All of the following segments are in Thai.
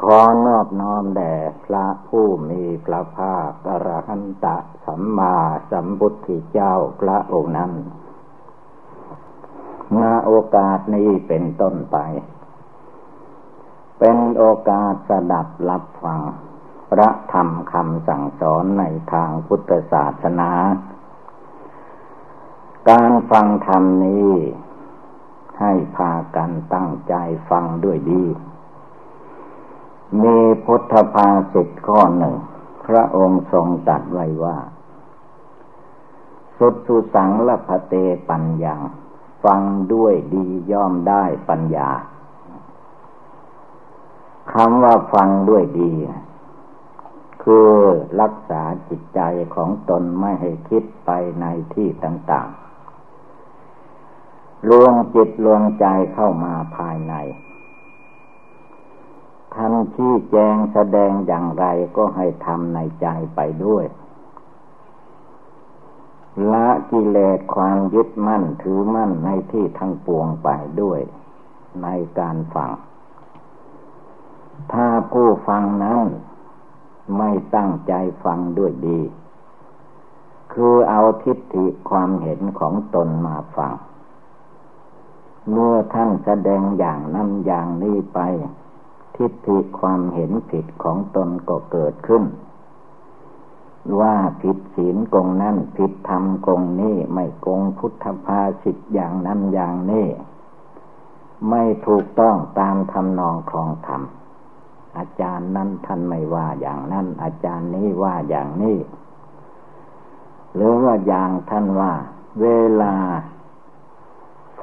ขอนอบน้อมแด่พระผู้มีพระภาคอรหันตะสัมมาสัมพุทธเจ้าพระองค์นั้นมาโอกาสนี้เป็นต้นไป เป็นโอกาสสดับรับฟัง พระธรรมคำสั่งสอนในทางพุทธศาสนา การฟังธรรมนี้ ให้พากันตั้งใจฟังด้วยดี มีพุทธภาสิตข้อหนึ่ง พระองค์ทรงตัดไว้ว่า สุดสุสังละพเตปัญญาฟังด้วยดีย่อมได้ปัญญาคำว่าฟังด้วยดี คือรักษาจิตใจของตนไม่ให้คิดไปในที่ต่างๆ รวงจิตรวงใจเข้ามาภายใน ท่านชี้แจงแสดงอย่างไรก็ให้ทำในใจไปด้วยละกิเลสความยึดมั่นถือมั่นในที่ทั้งปวงไปด้วย ในการฟัง ถ้าผู้ฟังนั้นไม่ตั้งใจฟังด้วยดี คือเอาทิฏฐิความเห็นของตนมาฟัง เมื่อท่านแสดงอย่างนั้นอย่างนี้ไป ทิฏฐิความเห็นผิดของตนก็เกิดขึ้น ว่าผิดศีลกงนั่นผิดธรรมกงนี้ไม่กงพุทธภาสิทอย่างนั้นอย่างนี้ไม่ถูกต้องตามทำนองครองธรรมอาจารย์นั้นท่านไม่ว่าอย่างนั้น อาจารย์นี้ว่าอย่างนี้หรือว่าอย่างท่านว่า เวลา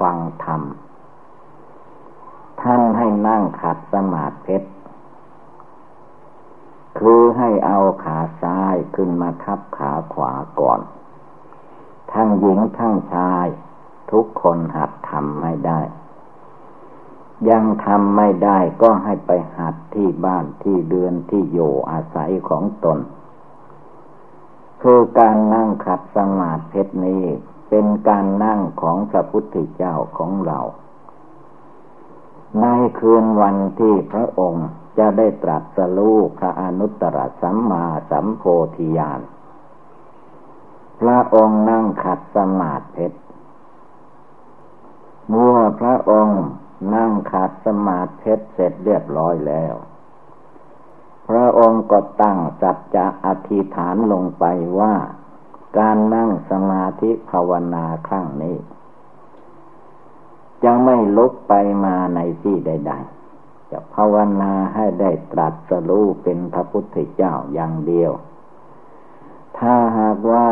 ฟังธรรม ท่านให้นั่งขัดสมาธิคือให้เอาขาซ้ายขึ้นมาทับขาขวาก่อน ทั้งหญิงทั้งชาย ทุกคนหัดทำไม่ได้ ยังทำไม่ได้ก็ให้ไปหัดที่บ้านที่เดือนที่อยู่อาศัยของตน คือการนั่งขัดสมาธินี้ เป็นการนั่งของพระพุทธเจ้าของเรา ในคืนวันที่พระองค์จะได้ตรัสรู้พระอนุตตรสัมมาสัมโพธิญาณ พระองค์นั่งขัดสมาธิเมื่อพระองค์นั่งขัดสมาธิเสร็จเรียบร้อยแล้ว พระองค์ก็ตั้งสัจจะอธิษฐานลงไปว่า การนั่งสมาธิภาวนาครั้งนี้ จะไม่ลุกไปมาในที่ใด ๆ จะภาวนาให้ได้ตรัสรู้เป็นพระพุทธเจ้าอย่างเดียว ถ้าหากว่า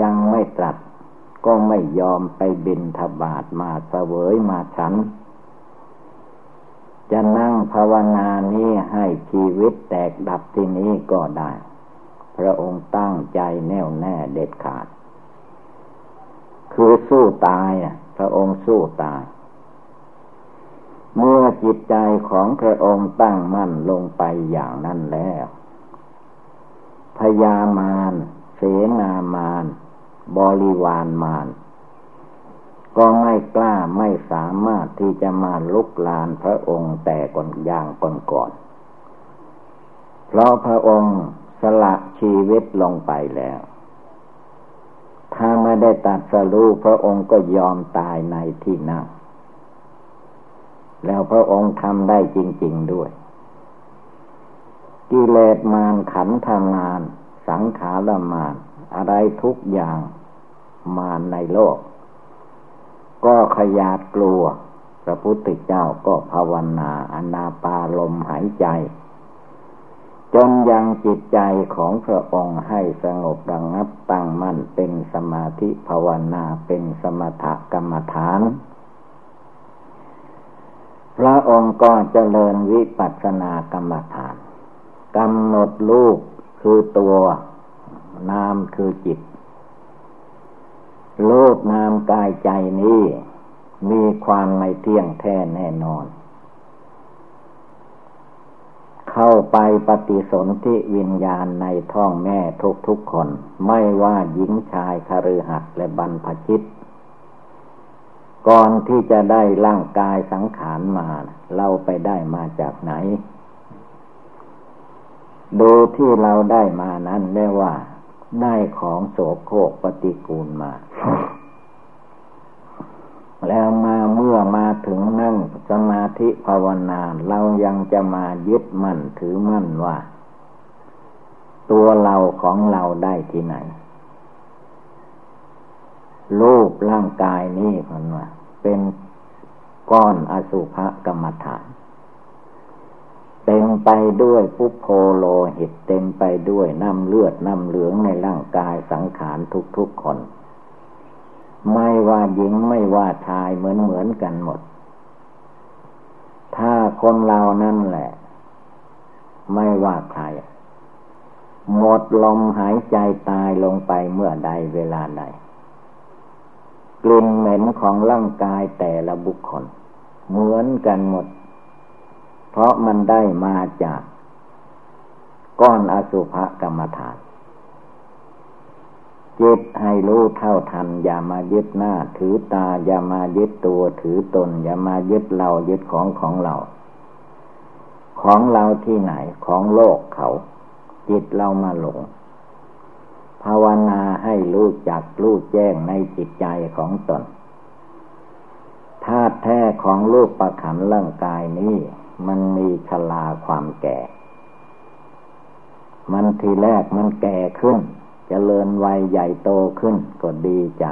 ยังไม่ตรัสก็ไม่ยอมไปบินทบาทมาเสวยมาฉัน จะนั่งภาวนานี้ให้ชีวิตแตกดับที่นี้ก็ได้ พระองค์ตั้งใจแน่วแน่เด็ดขาด คือสู้ตายอะ ระองค์สู้ตาย เมื่อจิตใจของพระองค์ตั้งมั่นลงไปอย่างนั้นแล้วพยามารเสนามารบริวารมารก็ไม่กล้าไม่สามารถที่จะมาลุกลานพระองค์แต่ก่อนอย่างก่อนๆเพราะพระองค์สละชีวิตลงไปแล้ว ถ้าไม่ได้ตัดสรู้พระองค์ก็ยอมตายในที่นั่งแล้วพระองค์ทำได้จริง ๆด้วย กิเลสมารขันธมาร สังขารมาร อะไรทุกอย่างมารในโลก ก็ขยาดกลัว พระพุทธเจ้าก็ภาวนาอนาปาลมหายใจ จนยังจิตใจของพระองค์ให้สงบระงับตั้งมั่นเป็นสมาธิภาวนาเป็นสมถกรรมฐาน พระองค์ก็เจริญวิปัสสนากรรมฐานกำหนดรูปคือตัวนามคือจิตรูปนามกายใจนี้ มีความไม่เที่ยงแท้แน่นอน เข้าไปปฏิสนธิวิญญาณในท้องแม่ทุกทุกคน ไม่ว่าหญิงชายคฤหัสถ์และบรรพชิต ก่อนที่จะได้ร่างกายสังขารมา เราไปได้มาจากไหน ดูที่เราได้มานั้นได้ว่า ได้ของโสโครกปฏิกูลมา แล้วมาเมื่อมาถึงนั่งสมาธิภาวนาเรายังจะมายึดมั่นถือมั่นว่า ตัวเราของเราได้ที่ไหน รูปร่างกายนี้มันว่าเป็นก้อนอสุภกรรมฐาน เต็มไปด้วยปุโพโลหิตเต็มไปด้วยน้ำเลือดน้ำเหลืองในร่างกายสังขารทุกๆคน ไม่ว่าหญิงไม่ว่าชายเหมือนเหมือนกันหมด ถ้าคนเรานั่นแหละ ไม่ว่าใคร หมดลมหายใจตายลงไปเมื่อใดเวลาใดกลิ่นเหม็นของร่างกายแต่ละบุคคล เหมือนกันหมด เพราะมันได้มาจาก ก้อนอสุภกรรมฐาน จิตให้รู้เท่าทัน อย่ามายึดหน้า ถือตา อย่ามายึดตัวถือตน อย่ามายึดเรายึดของของเรา ของเราที่ไหนของโลกเขา จิตเรามาหลง ภาวนาให้รู้จักรู้แจ้งในจิตใจของตนธาตุแท้ของรูปประขันร่างกายนี้ มันมีชลาความแก่ มันทีแรกมันแก่ขึ้น เจริญวัยใหญ่โตขึ้นก็ดีใจ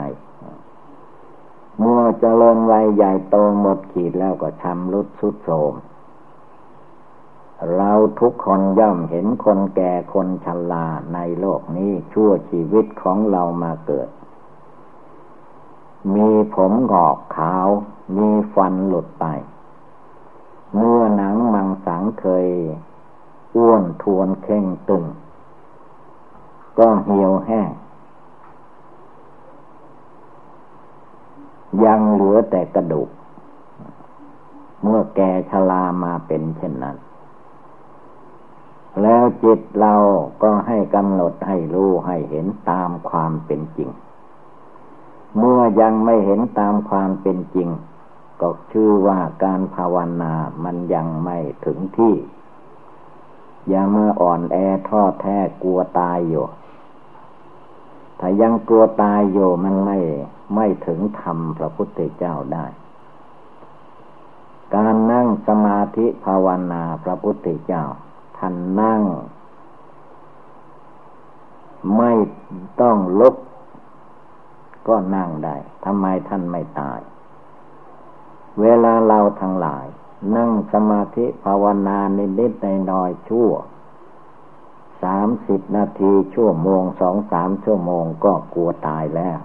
เมื่อเจริญวัยใหญ่โตหมดขีดแล้วก็ชำรุดสุดโทมเราทุกคนย่อมเห็นคนแก่คนชราในโลกนี้ชั่วชีวิตของเรามาเกิด มีผมหงอกขาว มีฟันหลุดไป เนื้อหนังมังสังเคย อ้วนทวนเข่งตึง ก็เหี่ยวแห้ง ยังเหลือแต่กระดูก เมื่อแกชรามาเป็นเช่นนั้น แล้วจิตเราก็ให้กำหนดให้รู้ให้เห็นตามความเป็นจริง เมื่อยังไม่เห็นตามความเป็นจริง ก็ชื่อว่าการภาวนามันยังไม่ถึงที่ยังเมื่ออ่อนแอท้อแท้กลัวตายอยู่ ถ้ายังกลัวตายอยู่มันไม่ไม่ถึงธรรมพระพุทธเจ้าได้ การนั่งสมาธิภาวนาพระพุทธเจ้า ท่านนั่ง ไม่ต้องลุกก็นั่งได้ทำไมท่านไม่ตาย เวลาเราทั้งหลาย นั่งสมาธิภาวนานิดในน้อยชั่ว สามสิบนาทีชั่วโมงสองสามชั่วโมงก็กลัวตายแล้ว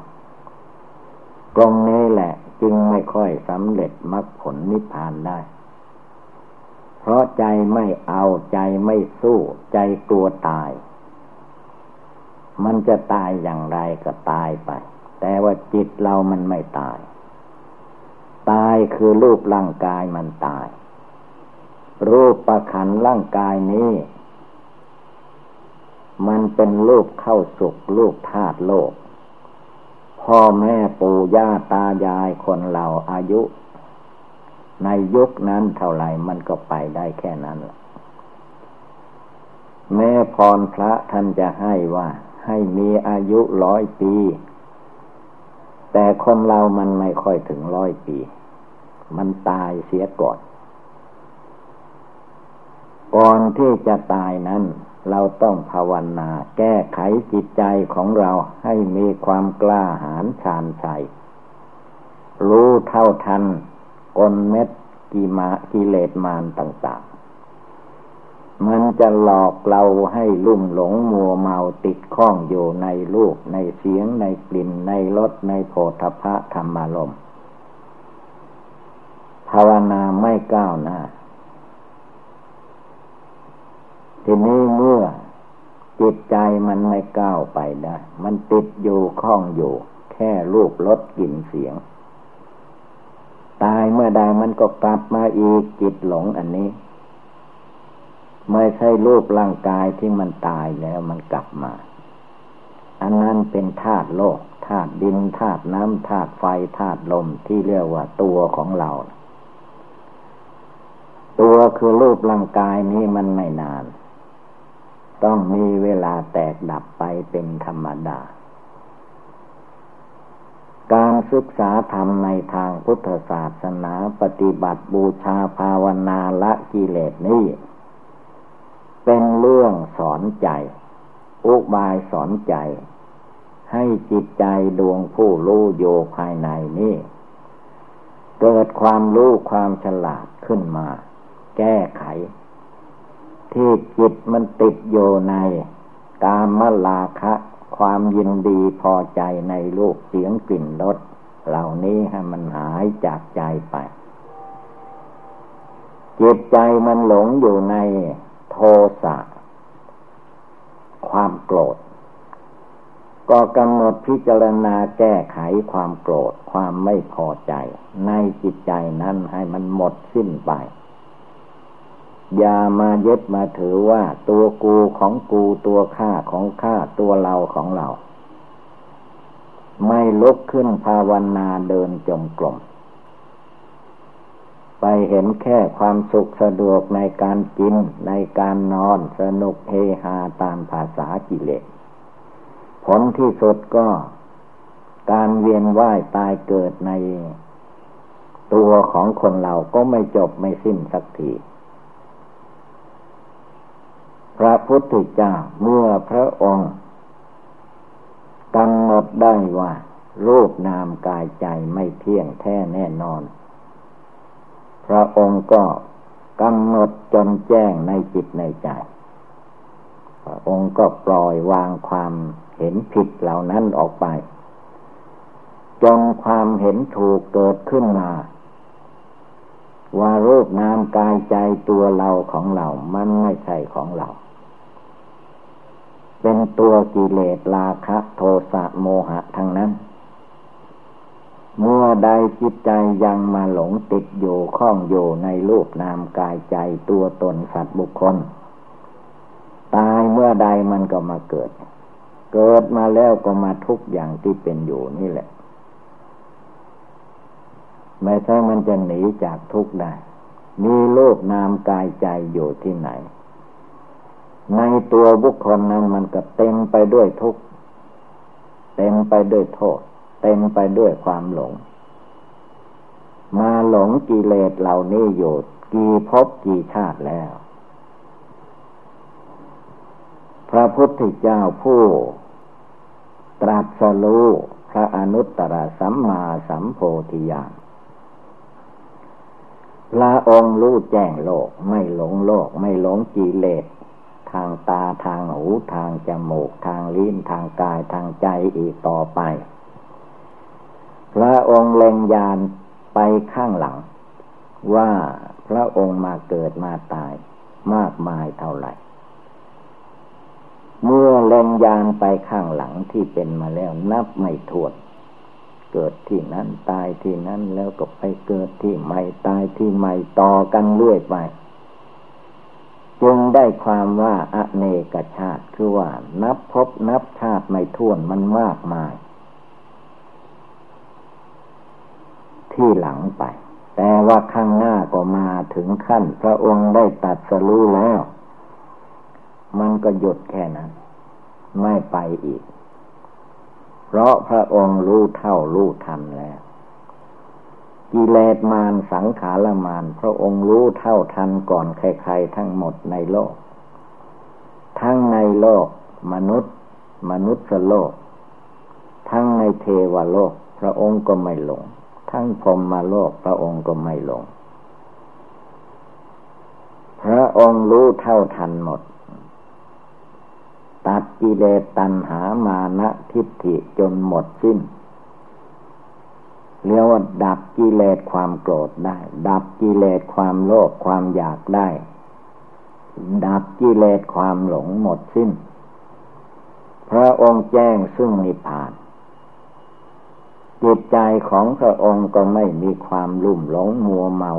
ตรงนี้แหละจึงไม่ค่อยสำเร็จมรรคผลนิพพานได้ เพราะใจไม่เอาใจไม่สู้ใจกลัวตาย มันจะตายอย่างไรก็ตายไป แต่ว่าจิตเรามันไม่ตาย ตายคือรูปร่างกายมันตาย รูปประขันร่างกายนี้ มันเป็นรูปเข้าสุกรูปธาตุโลก พ่อแม่ปู่ย่าตายายคนเราอายุ ในยุคนั้นเท่าไหร่มันก็ไปได้แค่นั้นแหละแม่พรพระท่านจะให้ว่า ให้มีอายุร้อยปี แต่คนเรามันไม่ค่อยถึงร้อยปี มันตายเสียก่อน ก่อนที่จะตายนั้น เราต้องภาวนาแก้ไขจิตใจของเราให้มีความกล้าหาญชาญชัย รู้เท่าทันกลเม็ดกิมากิเลสมารต่างมันจะหลอกเราให้ลุ่มหลงมัวเมาติดข้องอยู่ในรูปในเสียงในกลิ่นในรสในโผฏฐะธรรมารมภาวนาไม่ก้าวหน้า ทีนี้เมื่อจิตใจมันไม่ก้าวไปได้ มันติดอยู่ข้องอยู่ แค่รูปรสกลิ่นเสียง ตายเมื่อใดมันก็กลับมาอีกจิตหลงอันนี้ ไม่ใช่รูปร่างกายที่มันตายแล้วมันกลับมา อันนั้นเป็นธาตุโลกธาตุดินธาตุน้ำธาตุไฟธาตุลมที่เรียกว่าตัวของเรา ตัวคือรูปร่างกายนี้มันไม่นาน ต้องมีเวลาแตกดับไปเป็นธรรมดา การศึกษาธรรมในทางพุทธศาสนาปฏิบัติบูชาภาวนาละกิเลสนี้ เป็นเรื่องสอนใจ อุบายสอนใจ ให้จิตใจดวงผู้รู้โยภายในนี้เกิดความรู้ความฉลาดขึ้นมา แก้ไข ที่จิตมันติดอยู่ในกามลาคะ ความยินดีพอใจในรูปเสียงกลิ่นรสเหล่านี้ให้มันหายจากใจไป จิตใจมันหลงอยู่ในโทสะ ความโกรธ ก็กำหนดพิจารณาแก้ไขความโกรธความไม่พอใจ ในจิตใจนั้นให้มันหมดสิ้นไป อย่ามายึดมาถือว่า ตัวกูของกูตัวข้าของข้าตัวเราของเรา ไม่ลุกขึ้นภาวนาเดินจมกลมไปเห็นแค่ความสุขสะดวกในการกินในการนอนสนุกเฮฮาตามภาษากิเลสผลที่สุดก็การเวียนว่ายตายเกิดในตัวของคนเราก็ไม่จบไม่สิ้นสักที พระพุทธเจ้าเมื่อพระองค์กำหนดได้ว่ารูปนามกายใจไม่เที่ยงแท้แน่นอน พระองค์ก็กำหนดจนแจ้งในจิตในใจ พระองค์ก็ปล่อยวางความเห็นผิดเหล่านั้นออกไป จนความเห็นถูกเกิดขึ้นมา ว่ารูปนามกายใจตัวเราของเรา มันไม่ใช่ของเรา เป็นตัวกิเลสราคะโทสะโมหะทั้งนั้น เมื่อใดจิตใจยังมาหลงติดอยู่ข้องอยู่ในรูปนามกายใจตัวตนสัตว์บุคคล ตายเมื่อใดมันก็มาเกิด เกิดมาแล้วก็มาทุกอย่างที่เป็นอยู่นี่แหละ ไม่ใช่มันจะหนีจากทุกได้ มีรูปนามกายใจอยู่ที่ไหน ในตัวบุคคลนั้นมันก็เต็มไปด้วยทุกข์เต็มไปด้วยโทษ เต็มไปด้วยความหลง มาหลงกิเลสเหล่านี้อยู่กี่ภพกี่ชาติแล้ว พระพุทธเจ้าผู้ ตรัสรู้พระอนุตตรสัมมาสัมโพธิญาณพระองค์รู้แจ้งโลกไม่หลงโลกไม่หลงกิเลส ทางตาทางหูทางจมูกทางลิ้นทางกายทางใจอีกต่อไป พระองค์เล็งยานไปข้างหลัง ว่าพระองค์มาเกิดมาตายมากมายเท่าไหร่ เมื่อเล็งยานไปข้างหลังที่เป็นมาแล้วนับไม่ถ้วนเกิดที่นั้นตายที่นั้นแล้วก็ไปเกิดที่ใหม่ตายที่ใหม่ต่อกันเรื่อยไป จึงได้ความว่าอเนกชาติคือว่า นับพบนับชาติไม่ท้วนมันมากมาย ที่หลังไป แต่ว่าข้างหน้าก็มาถึงขั้น พระองค์ได้ตัดสรู้แล้ว มันก็หยุดแค่นั้น ไม่ไปอีก เพราะพระองค์รู้เท่ารู้ทันแล้ว กิเลสมารสังขารมารพระองค์รู้เท่าทันก่อนใครๆทั้งหมดในโลก ทั้งในโลก มนุษย์ มนุษย์โลก ทั้งในเทวโลก พระองค์ก็ไม่หลง ทั้งพรมมาโลกพระองค์ก็ไม่หลง พระองค์รู้เท่าทันหมด ตัดกิเลสตัณหามานะทิฏฐิจนหมดสิ้น เรียกว่าดับกิเลสความโกรธได้ ดับกิเลสความโลภความอยากได้ ดับกิเลสความหลงหมดสิ้น พระองค์แจ้งซึ่งนิพพาน จิตใจของพระองค์ก็ไม่มีความลุ่มหลงมัวเมา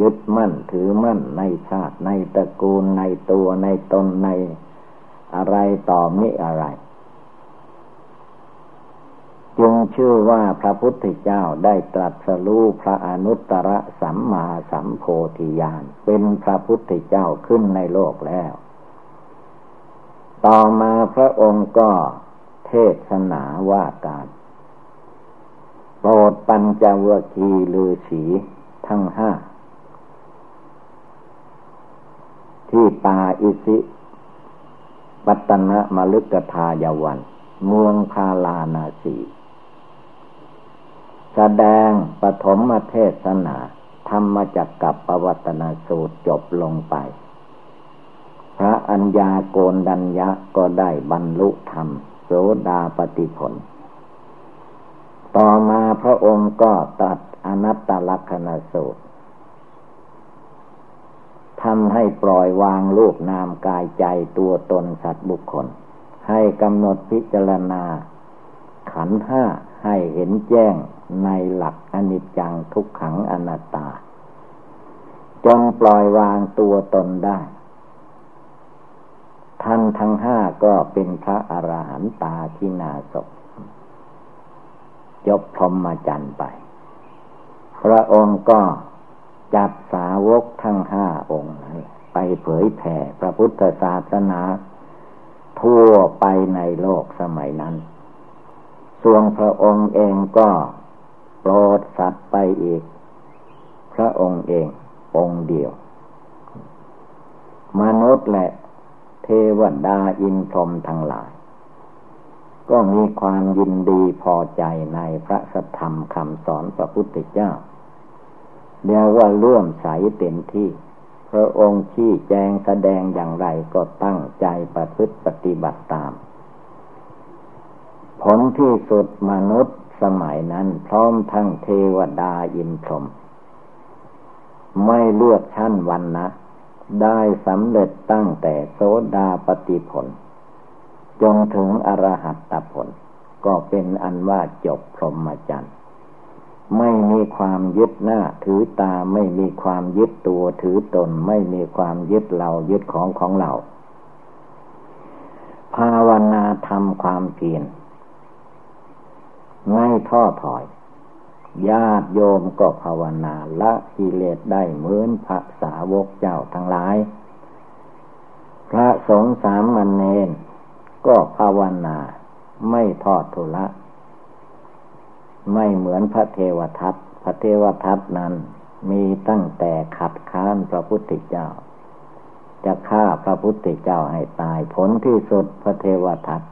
ยึดมั่นถือมั่นในชาติในตระกูลในตัวในตนในอะไรต่อมิอะไร จึงชื่อว่าพระพุทธเจ้าได้ตรัสรู้พระอนุตตรสัมมาสัมโพธิญาณเป็นพระพุทธเจ้าขึ้นในโลกแล้ว ต่อมาพระองค์ก็เทศนาว่าการโปรดปัญจวคีลือสีทั้งห้า ที่ป่าอิสิปัตนะมลึกทายวัน เมืองพาลานาสี แสดงปฐมเทศนา ธรรมจักกับปวัตนาสูตรจบลงไป พระอัญญาโกนดัญญะก็ได้บรรลุธรรม โสดาปฏิผล ต่อมาพระองค์ก็ตัดอนัตตลักษณสูตรทำให้ปล่อยวางรูปนามกายใจตัวตนสัตว์บุคคล ให้กำหนดพิจารณา ขันห้าให้เห็นแจ้ง ในหลักอนิจจังทุกขังอนัตตาจงปล่อยวางตัวตนได้ ท่านทั้งห้าก็เป็นพระอรหันตาที่นาศยกพรหมจรรย์ไป พระองค์ก็จัดสาวกทั้งห้าองค์ไปเผยแผ่พระพุทธศาสนา ทั่วไปในโลกสมัยนั้นส่วนพระองค์เองก็ โปรดสัตว์ไปอีก พระองค์เององค์เดียว มนุษย์และเทวดาอินพรหมทั้งหลาย ก็มีความยินดีพอใจในพระสัทธรรมคำสอนพระพุทธเจ้าเรียกว่าร่วมใสเต็มที่ พระองค์ชี้แจงแสดงอย่างไรก็ตั้งใจประพฤติปฏิบัติตาม ผลที่สุดมนุษย์ สมัยนั้น พร้อมทั้งเทวดาอินพรหมไม่เลือกชั้นวันนะ ได้สำเร็จตั้งแต่โสดาปฏิผล จนถึงอรหัตตผล ก็เป็นอันว่าจบพรหมจรรย์ไม่มีความยึดหน้าถือตาไม่มีความยึดตัวถือตน ไม่มีความยึดเรายึดของของเรา ภาวนาทำความเพียร ไม่ท้อถอย ญาติโยมก็ภาวนาละกิเลสได้เหมือนพระสาวกเจ้าทั้งหลาย พระสงฆ์สามมันเนนก็ภาวนาไม่ทอดทุละ ไม่เหมือนพระเทวทัตพระเทวทัตนั้นมีตั้งแต่ขัดค้านพระพุทธเจ้า จะฆ่าพระพุทธเจ้าให้ตายผลที่สุดพระเทวทัต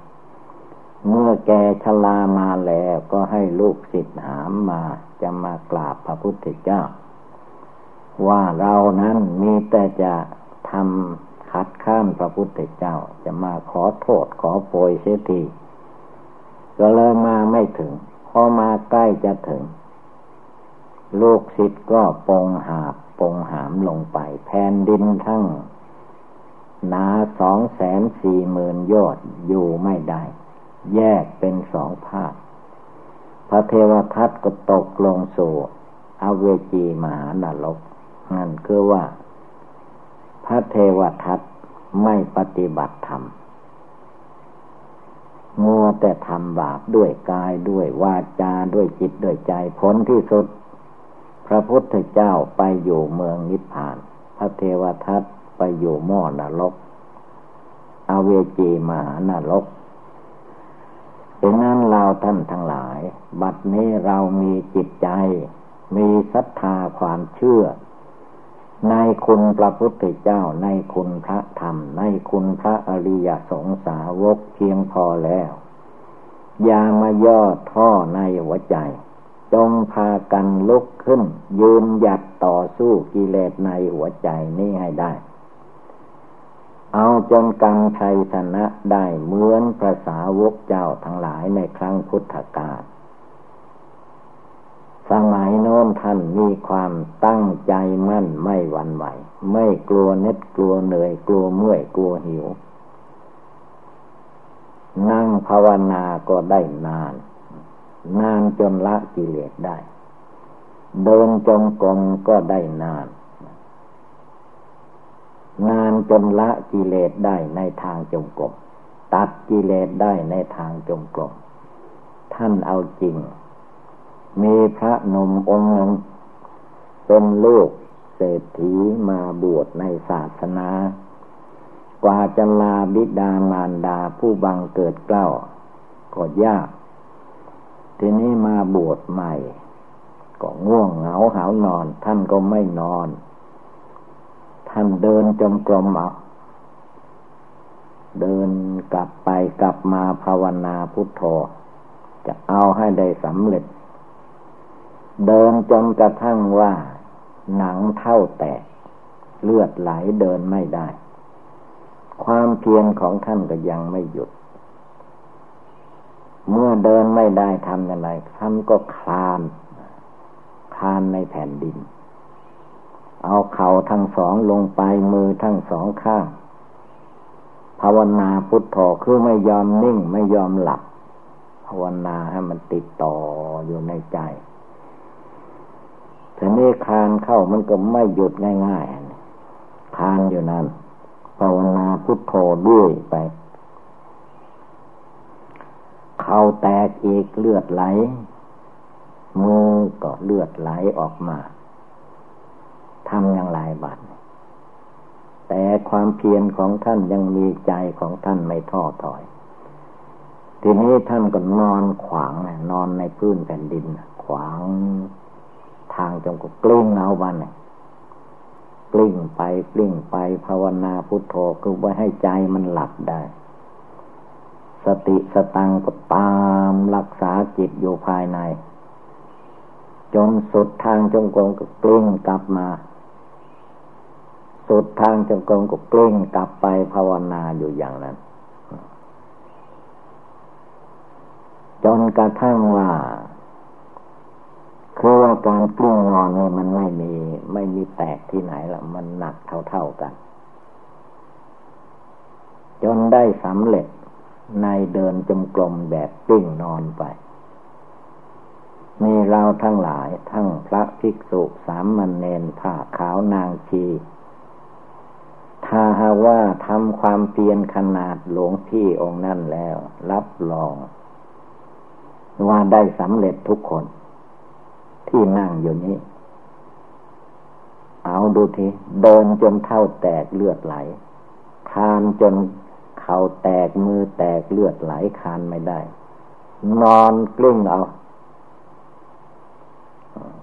เมื่อแกชลามาแล้วก็ให้ลูกศิษย์หามมาจะมากราบพระพุทธเจ้า ว่าเรานั้นมีแต่จะทำขัดข้ามพระพุทธเจ้า จะมาขอโทษขอโปยเสียทีก็เลยมาไม่ถึง พอมาใกล้จะถึง ลูกศิษย์ก็ปงหาบปงหามลงไป แผ่นดินทั้งหนาสองแสนสี่หมื่นยอดอยู่ไม่ได้ แยกเป็นสองภาค พระเทวทัตก็ตกลงสู่อเวจีมหานรกนั่นคือว่า พระเทวทัตไม่ปฏิบัติธรรมมัวแต่ทำบาปด้วยกายด้วยวาจาด้วยจิตด้วยใจผลที่สุด พระพุทธเจ้าไปอยู่เมืองนิพพาน พระเทวทัตไปอยู่หม้อนรก อเวจีมหานรก ดังนั้นเราท่านทั้งหลาย บัดนี้เรามีจิตใจ มีศรัทธาความเชื่อ ในคุณพระพุทธเจ้า ในคุณพระธรรม ในคุณพระอริยสงสาวกเพียงพอแล้ว อย่ามาย่อท่อในหัวใจ จงพากันลุกขึ้น ยืนหยัดต่อสู้กิเลสในหัวใจนี้ให้ได้ เอาจนกังชัยชนะได้เหมือนพระสาวกเจ้าทั้งหลายในครั้งพุทธกาลสมัยโน้นท่านมีความตั้งใจมั่นไม่หวั่นไหว ไม่กลัวเน็ดกลัวเหนื่อยกลัวเมื่อยกลัวหิว นั่งภาวนาก็ได้นาน นานจนละกิเลสได้ เดินจงกรมก็ได้นาน นานจนละกิเลสได้ในทางจงกรมตัดกิเลสได้ในทางจงกรมท่านเอาจริง มีพระนมองค์หนึ่งเป็นลูกเศรษฐีมาบวชในศาสนา กว่าจะลาบิดามารดาผู้บังเกิดเกล้าก็ยาก ทีนี้มาบวชใหม่ ก็ง่วงเหงาหานอน ท่านก็ไม่นอน ท่านเดินจมกรมเอาเดินกลับไปกลับมาภาวนาพุทโธ จะเอาให้ได้สำเร็จ เดินจนกระทั่งว่า หนังเท่าแตก เลือดไหลเดินไม่ได้ ความเพียรของท่านก็ยังไม่หยุด เมื่อเดินไม่ได้ทำอย่างไรท่านก็คลาน คลานในแผ่นดิน เอาเข่าทั้งสองลงไปมือทั้งสองข้าง ภาวนาพุทโธคือไม่ยอมนิ่งไม่ยอมหลับ ภาวนาให้มันติดต่ออยู่ในใจทีนี้คานเข้ามันก็ไม่หยุดง่ายๆคานอยู่นั้นภาวนาพุทโธด้วยไป เข้าแตกอีกเลือดไหลมือก็เลือดไหลออกมา ทำอย่างไรบัดแต่ความเพียรของท่านยังมีใจของท่านไม่ท้อถอย ทีนี้ท่านก็นอนขวางนอนในพื้นแผ่นดิน ขวางทางจงก็กลิ้งเอาบันกลิ้งไปกลิ้งไปภาวนาพุทโธคือไว้ให้ใจมันหลับได้ สติสตังก็ตามรักษาจิตอยู่ภายใน จนสุดทางจงกรมก็กลิ้งกลับมา สุดทางจงกรมก็กลิ้งกลับไปภาวนาอยู่อย่างนั้น จนกระทั่งว่าคือว่าการกลิ้งนอนนี่มันไม่มี ไม่มีแตกที่ไหนละมันหนักเท่าๆกัน จนได้สำเร็จในเดินจมกลมแบบกลิ้งนอนไปมีเราทั้งหลายทั้งพระภิกษุสามมนเนนผ้าขาวนางชี ถ้าหาว่าทำความเพียรขนาดหลวงพี่องค์นั่นแล้ว รับรอง ว่าได้สำเร็จทุกคน ที่นั่งอยู่นี้ เอาดูทีโดนจนเท่าแตกเลือดไหลคานจนเข่าแตกมือแตกเลือดไหลคานไม่ได้ นอนกลิ้งเอา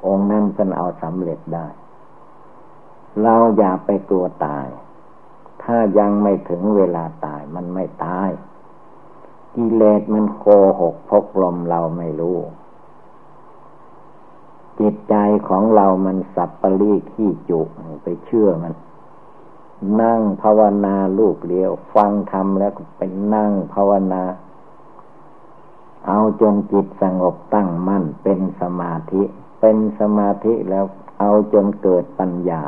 องค์นั้นเป็นเอาสำเร็จได้ เราอย่าไปกลัวตาย ถ้ายังไม่ถึงเวลาตายมันไม่ตาย กิเลสมันโกหกพกลมเราไม่รู้ จิตใจของเรามันสับปะรีขี้จุไปเชื่อมัน นั่งภาวนาลูกเลียว ฟังธรรมแล้วก็ไปนั่งภาวนาเอาจนจิตสงบตั้งมั่นเป็นสมาธิ เป็นสมาธิแล้วเอาจนเกิดปัญญา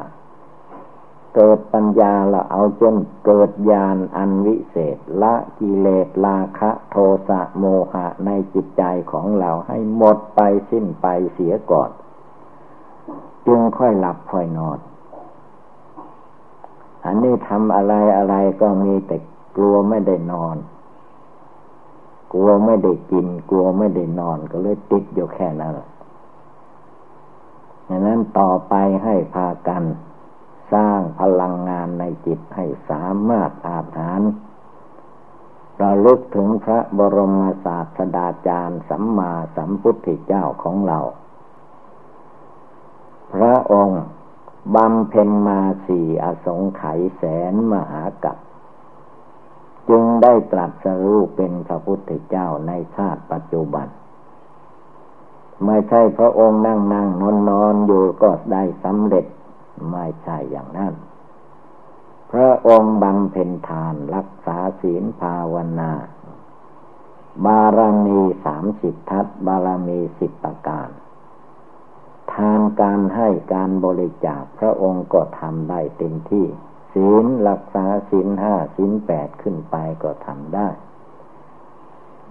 เกิดปัญญาละเอาจนเกิดญาณอันวิเศษ ละกิเลสราคะโทสะโมหะในจิตใจของเราให้หมดไปสิ้นไปเสียก่อน จึงค่อยหลับค่อยนอน อันนี้ทำอะไรอะไรก็มีแต่กลัวไม่ได้นอน กลัวไม่ได้กิน กลัวไม่ได้นอนก็เลยติดอยู่แค่นั้นดังนั้นต่อไปให้พากัน สร้างพลังงานในจิตให้สามารถอาถานระลึกถึงพระบรมศาสดาจารย์สัมมาสัมพุทธเจ้าของเรา พระองค์บำเพ็ญมาสี่อสงไขยแสนมหากัปจึงได้ตรัสรู้เป็นพระพุทธเจ้าในชาติปัจจุบัน ไม่ใช่พระองค์นั่งนั่งนอนนอนอยู่ก็ได้สำเร็จ ไม่ใช่อย่างนั้น พระองค์บังเพ็ญทานรักษาศีลภาวนา บารมีสามสิบทัศบารมีสิบประการ ทานการให้การบริจาคพระองค์ก็ทำได้เต็มที่ ศีลรักษาศีลห้าศีลแปดขึ้นไปก็ทำได้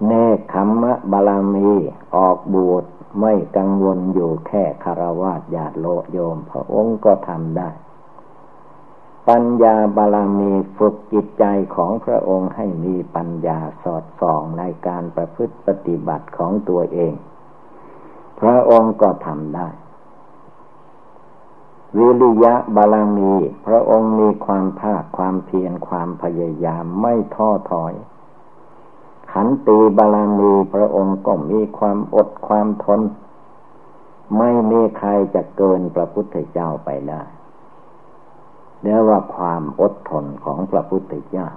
เนคขมมะบารมีออกบวช ไม่กังวลอยู่แค่คารวะญาติโลโยม พระองค์ก็ทำได้ ปัญญาบาลามีฝึกจิตใจของพระองค์ให้มีปัญญาสอดส่องในการประพฤติปฏิบัติของตัวเอง พระองค์ก็ทำได้วิริยะบาลมี พระองค์มีความภาคความเพียรความพยายามไม่ท้อถอย ขันตีบาลมีพระองค์ก็มีความอดความทน ไม่มีใครจะเกินพระพุทธเจ้าไปได้เรียกว่าความอดทนของพระพุทธเจ้า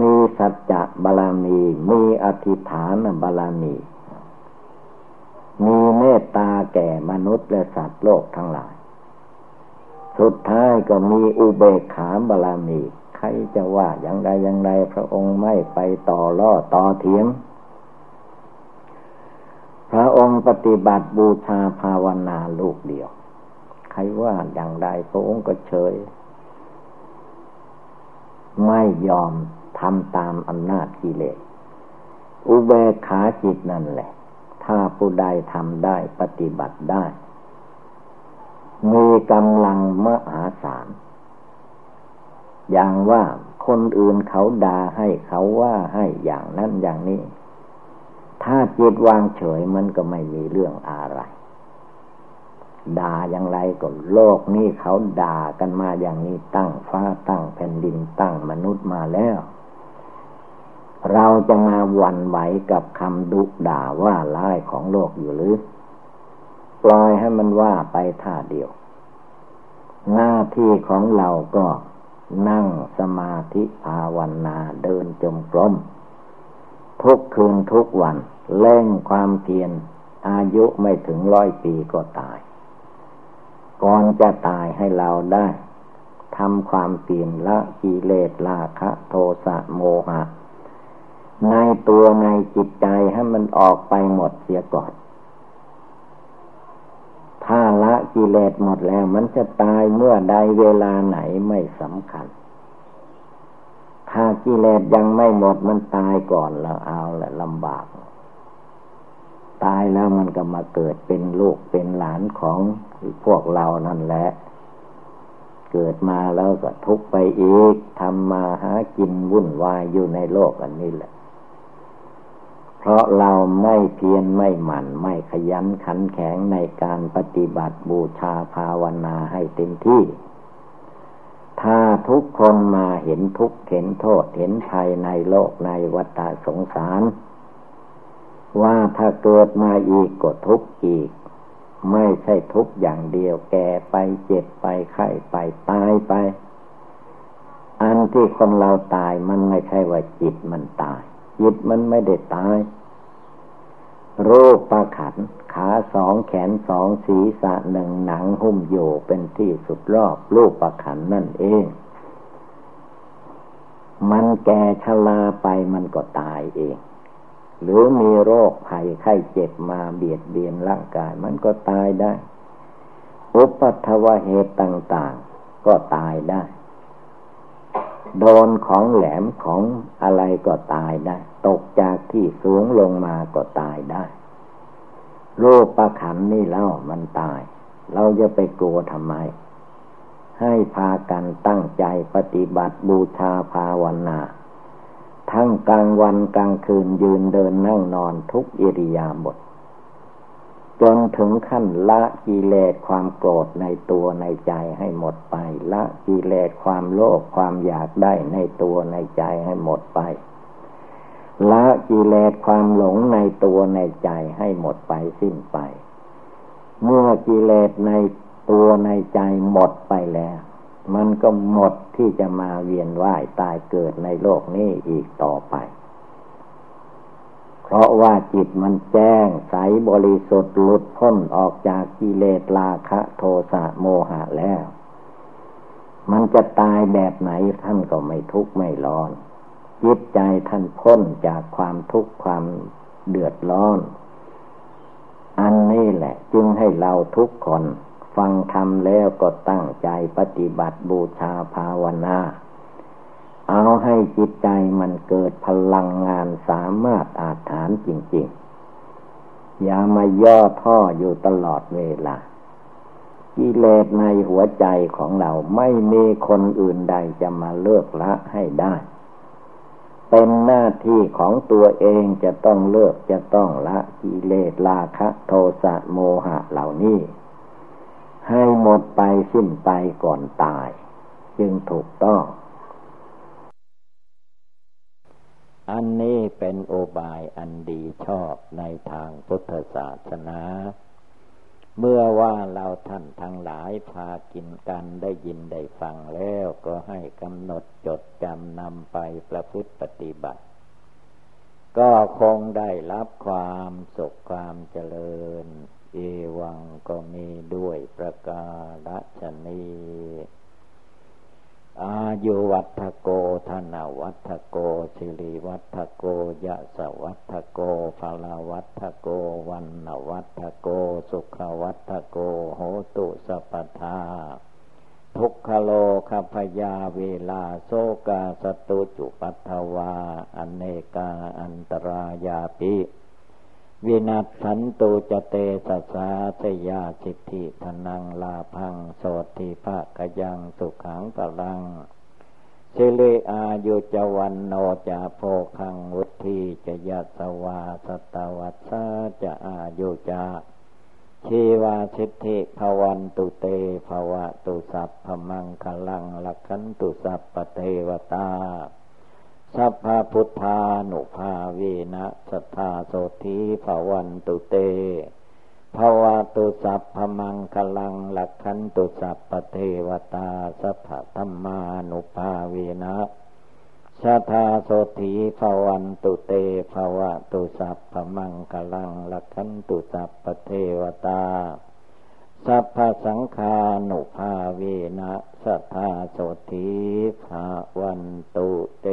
มีสัจจะบาลมี มีอธิฐานบาลมี มีเมตตาแก่มนุษย์และสัตว์โลกทั้งหลาย สุดท้ายก็มีอุเบกขาบาลมี ครจะว่าอย่างใดอย่างใดพระองค์ไม่ไปต่อล่อต่อเถียง พระองค์ปฏิบัติบูชาภาวนาลูกเดียว ใครว่าอย่างใดพระองค์ก็เฉย ไม่ยอมทำตามอำนาจกิเลส อุเบกขาจิตนั่นแหละ ถ้าผู้ใดทำได้ปฏิบัติได้ มีกำลังมหาศาล อย่างว่าคนอื่นเขาด่าให้เขาว่าให้อย่างนั้นอย่างนี้ ถ้าจิตวางเฉยมันก็ไม่มีเรื่องอะไร ด่าอย่างไรก็โลกนี้เขาด่ากันมาอย่างนี้ตั้งฟ้าตั้งแผ่นดินตั้งมนุษย์มาแล้ว เราจะมาหวั่นไหวกับคำดุด่าว่าร้ายของโลกอยู่หรือ ปล่อยให้มันว่าไปท่าเดียว หน้าที่ของเราก็ นั่งสมาธิภาวนาเดินจมกลมทุกคืนทุกวันเล่งความเพียรอายุไม่ถึงร้อยปีก็ตาย ก่อนจะตายให้เราได้ทำความเปลี่ยนละกิเลสราคะโทสะโมหะ ในตัวในจิตใจให้มันออกไปหมดเสียก่อน ถ้าละ กิเลสหมดแล้ว มันจะตายเมื่อใดเวลาไหนไม่สำคัญ ถ้ากิเลสยังไม่หมดมันตายก่อนแล้วเอาละลำบาก ตายแล้วมันก็มาเกิดเป็นลูกเป็นหลานของพวกเรานั่นแหละ เกิดมาแล้วก็ทุกไปอีกทำมาหากินวุ่นวายอยู่ในโลกอันนี้แหละ เพราะเราไม่เพียรไม่หมั่นไม่ขยันขันแข็งในการปฏิบัติบูชาภาวนาให้เต็มที่ ถ้าทุกคนมาเห็นทุกเห็นโทษเห็นภัยในโลกในวัฏสงสาร ว่าถ้าเกิดมาอีกก็ทุกข์อีก ไม่ใช่ทุกข์อย่างเดียวแก่ไปเจ็บไปไข้ไปตายไป อันที่คนเราตายมันไม่ใช่ว่าจิตมันตาย จิตมันไม่ได้ตายรูปประขัน ขาสองแขนสองศีรษะหนึ่งหนังหุ้มโยเป็นที่สุดรอบรูปประขันนั่นเอง มันแก่ชราไปมันก็ตายเอง หรือมีโรคภัยไข้เจ็บมาเบียดเบียนร่างกายมันก็ตายได้ อุปัตวเหตุต่าง ๆ ก็ตายได้ โดนของแหลมของอะไรก็ตายได้ ตกจากที่สูงลงมาก็ตายได้ โรคประขันนี่แล้วมันตาย เราจะไปกลัวทำไม ให้พากันตั้งใจปฏิบัติบูชาภาวนา ทั้งกลางวันกลางคืนยืนเดินนั่งนอนทุกอิริยาบถ จนถึงขั้นละกิเลสความโกรธในตัวในใจให้หมดไป ละกิเลสความโลภความอยากได้ในตัวในใจให้หมดไป ละกิเลสความหลงในตัวในใจให้หมดไปสิ้นไป เมื่อกิเลสในตัวในใจหมดไปแล้ว มันก็หมดที่จะมาเวียนว่ายตายเกิดในโลกนี้อีกต่อไป เพราะว่าจิตมันแจ้งใสบริสุทธิ์หลุดพ้นออกจากกิเลสราคะโทสะโมหะแล้ว มันจะตายแบบไหนท่านก็ไม่ทุกข์ไม่ร้อน จิตใจท่านพ้นจากความทุกข์ความเดือดร้อน อันนี้แหละ จึงให้เราทุกคน ฟังธรรมแล้วก็ตั้งใจปฏิบัติบูชาภาวนา เอาให้จิตใจมันเกิดพลังงานสามารถอาถานจริง ๆ อย่ามาย่อท่ออยู่ตลอดเวลากิเลสในหัวใจของเราไม่มีคนอื่นใดจะมาเลิกละให้ได้ เป็นหน้าที่ของตัวเองจะต้องเลิกจะต้องละกิเลสราคะโทสะโมหะเหล่านี้ ให้หมดไปสิ้นไปก่อนตาย จึงถูกต้อง อันนี้เป็นโอบายอันดีชอบในทางพุทธศาสนา เมื่อว่าเราท่านทั้งหลายพากินกันได้ยินได้ฟังแล้วก็ให้กำหนดจดจำนำไปประพฤติปฏิบัติ ก็คงได้รับความสุขความเจริญ เอวังก็มีด้วยประกาศนี้ อายุวัฒโกธนาวัฒโกสิริวัฒโกยะสวัฒโกภลาวัฒโกวันนวัฒโก สุขวัฒโกโหตุสัพทาทุกขโลคพยาเวลาโซกาสตุจุปัทวา อเนกาอันตรายาปิ วินัสสันตุจเตสสาสยาสิทธิธนังลาพังโสติภาคยังสุขังปลังสิเลอายุจวันโนจะโพคังวุธีจะยัสวาสตวัสาจะอายุจาชีวาสิทธิภวันตุเตภวะตุสัพพมังคลังลักขันตุสัพปเทวตา สัพพพุทธานุภาเวนะสัทธาโสธีภาวันตุเตภาวะตุสัพพมังคลังลักขันตุสัพปเทวตาสัพพธรรมานุภาเวนะสัทธาโสธีภาวันตุเตภาวะตุสัพพมังคลังลักขันตุสัพปเทวตา สัพพสังฆานุภาเวนะสัทธาโสธีภาวันตุเต